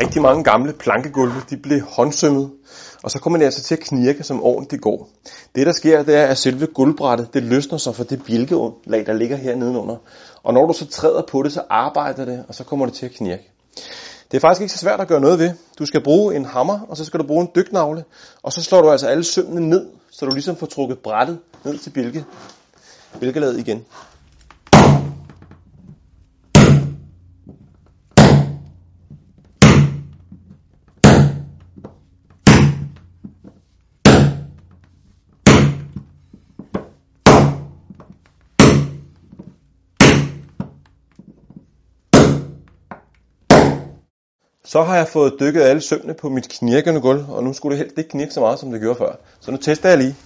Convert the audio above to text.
Rigtig mange gamle plankegulve, de blev håndsømmet, og så kommer det altså til at knirke, som åren det går. Det der sker, det er, at selve gulvbrættet, det løsner sig fra det bjælkelag, der ligger her nedenunder. Og når du så træder på det, så arbejder det, og så kommer det til at knirke. Det er faktisk ikke så svært at gøre noget ved. Du skal bruge en hammer, og så skal du bruge en dyknavle, og så slår du altså alle sømmene ned, så du ligesom får trukket brættet ned til bjælke, bjælkelaget igen. Så har jeg fået dykket alle sømmene på mit knirkende gulv, og nu skulle det helst ikke knirke så meget, som det gjorde før. Så nu tester jeg lige.